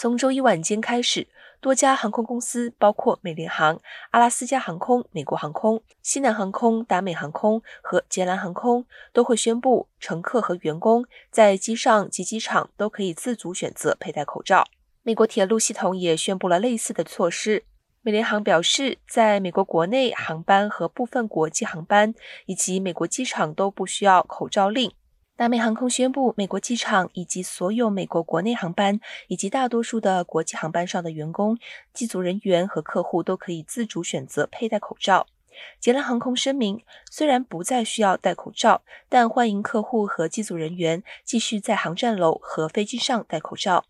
从周一晚间开始，多家航空公司，包括美联航、阿拉斯加航空、美国航空、西南航空、达美航空和捷兰航空，都会宣布乘客和员工在机上及机场都可以自主选择佩戴口罩。美国铁路系统也宣布了类似的措施。美联航表示，在美国国内航班和部分国际航班以及美国机场都不需要口罩令。达美航空宣布，美国机场以及所有美国国内航班以及大多数的国际航班上的员工、机组人员和客户都可以自主选择佩戴口罩。捷兰航空声明，虽然不再需要戴口罩，但欢迎客户和机组人员继续在航站楼和飞机上戴口罩。